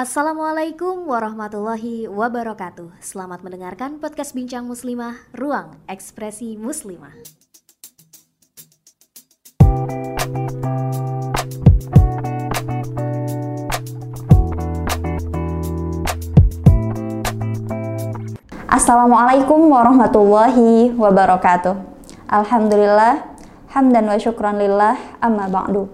Assalamualaikum warahmatullahi wabarakatuh. Selamat mendengarkan podcast Bincang Muslimah, Ruang Ekspresi Muslimah. Assalamualaikum warahmatullahi wabarakatuh. Alhamdulillah, hamdan wa syukran lillah, amma ba'du.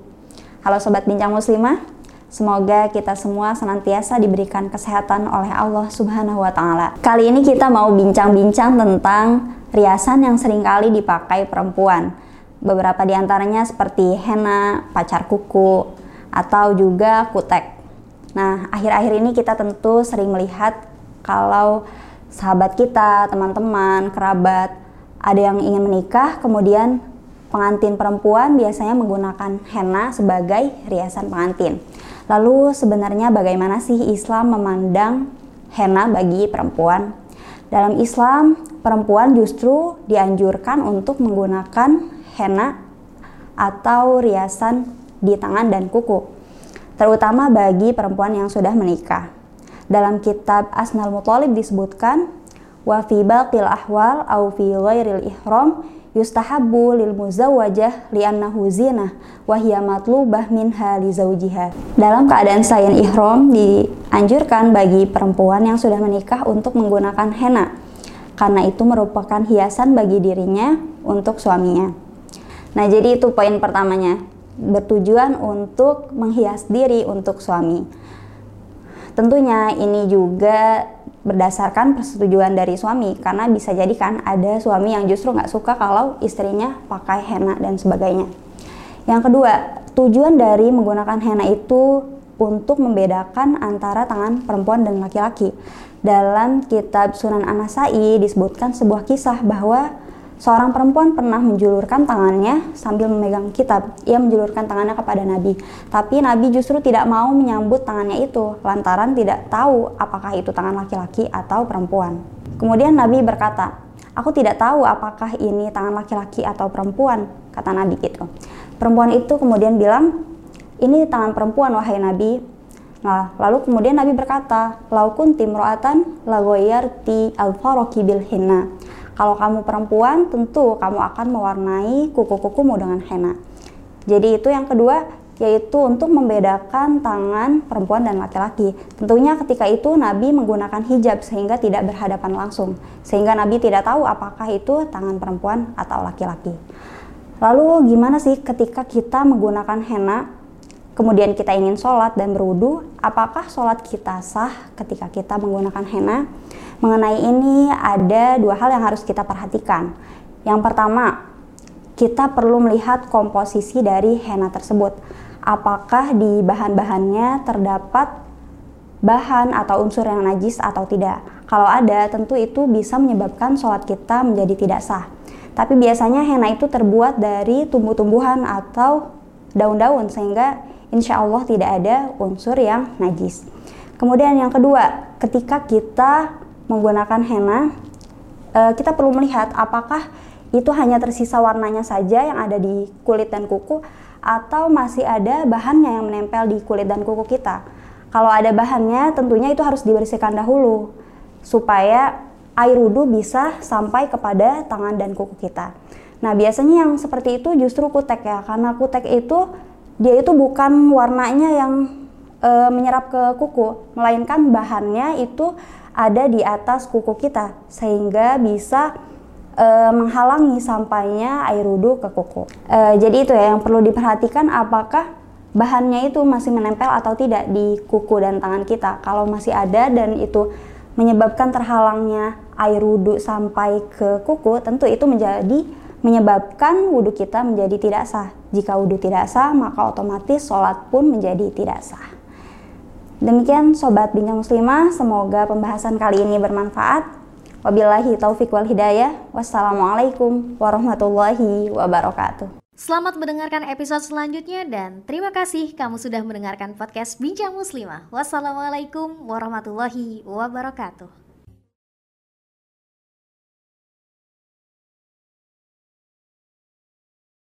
Halo Sobat Bincang Muslimah, semoga kita semua senantiasa diberikan kesehatan oleh Allah Subhanahu wa Ta'ala. Kali ini kita mau bincang-bincang tentang riasan yang sering kali dipakai perempuan. Beberapa di antaranya seperti henna, pacar kuku, atau juga kutek. Nah, akhir-akhir ini kita tentu sering melihat kalau sahabat kita, teman-teman, kerabat, ada yang ingin menikah, kemudian pengantin perempuan biasanya menggunakan henna sebagai riasan pengantin. Lalu sebenarnya bagaimana sih Islam memandang henna bagi perempuan? Dalam Islam, perempuan justru dianjurkan untuk menggunakan henna atau riasan di tangan dan kuku, terutama bagi perempuan yang sudah menikah. Dalam kitab Asnal Muthalib disebutkan wa fi baqil ahwal au fi ghairil ihram yustahabbu lil muzawwajah li'annahu zinah wa hiya matlubah minha li zawjiha. Dalam keadaan selain ihram dianjurkan bagi perempuan yang sudah menikah untuk menggunakan henna karena itu merupakan hiasan bagi dirinya untuk suaminya. Nah, jadi itu poin pertamanya. Bertujuan untuk menghias diri untuk suami. Tentunya ini juga berdasarkan persetujuan dari suami karena bisa jadi kan ada suami yang justru nggak suka kalau istrinya pakai henna dan sebagainya. Yang kedua, tujuan dari menggunakan henna itu untuk membedakan antara tangan perempuan dan laki-laki. Dalam kitab Sunan Anasai disebutkan sebuah kisah bahwa Seorang perempuan pernah menjulurkan tangannya sambil memegang kitab. Ia menjulurkan tangannya kepada Nabi. Tapi Nabi justru tidak mau menyambut tangannya itu lantaran tidak tahu apakah itu tangan laki-laki atau perempuan. Kemudian Nabi berkata, "Aku tidak tahu apakah ini tangan laki-laki atau perempuan," kata Nabi itu. Perempuan itu kemudian bilang, "Ini tangan perempuan wahai Nabi." Nah, lalu kemudian Nabi berkata, "Laukun timroatan lagoyarti al-faraki bil hinna." Kalau kamu perempuan, tentu kamu akan mewarnai kuku-kukumu dengan henna. Jadi itu yang kedua, yaitu untuk membedakan tangan perempuan dan laki-laki. Tentunya ketika itu Nabi menggunakan hijab sehingga tidak berhadapan langsung, sehingga Nabi tidak tahu apakah itu tangan perempuan atau laki-laki. Lalu gimana sih ketika kita menggunakan henna, kemudian kita ingin sholat dan berwudu, apakah sholat kita sah ketika kita menggunakan henna? Mengenai ini ada dua hal yang harus kita perhatikan. Yang pertama, kita perlu melihat komposisi dari henna tersebut. Apakah di bahan-bahannya terdapat bahan atau unsur yang najis atau tidak. Kalau ada, tentu itu bisa menyebabkan sholat kita menjadi tidak sah. Tapi biasanya henna itu terbuat dari tumbuh-tumbuhan atau daun-daun sehingga insya Allah tidak ada unsur yang najis. Kemudian yang kedua, ketika kita menggunakan henna, uh, kita perlu melihat apakah itu hanya tersisa warnanya saja yang ada di kulit dan kuku atau masih ada bahannya yang menempel di kulit dan kuku kita. Kalau ada bahannya, tentunya itu harus dibersihkan dahulu supaya air wudhu bisa sampai kepada tangan dan kuku kita. Nah, biasanya yang seperti itu justru kutek ya, karena kutek itu dia itu bukan warnanya yang e, menyerap ke kuku, melainkan bahannya itu ada di atas kuku kita sehingga bisa e, menghalangi sampainya air wudhu ke kuku. E, jadi itu ya yang perlu diperhatikan apakah bahannya itu masih menempel atau tidak di kuku dan tangan kita. Kalau masih ada dan itu menyebabkan terhalangnya air wudhu sampai ke kuku, tentu itu menjadi menyebabkan wudhu kita menjadi tidak sah. Jika wudhu tidak sah, maka otomatis sholat pun menjadi tidak sah. Demikian Sobat Bincang Muslimah, semoga pembahasan kali ini bermanfaat. Wabillahi taufik wal hidayah. Wassalamualaikum warahmatullahi wabarakatuh. Selamat mendengarkan episode selanjutnya dan terima kasih kamu sudah mendengarkan podcast Bincang Muslimah. Wassalamualaikum warahmatullahi wabarakatuh.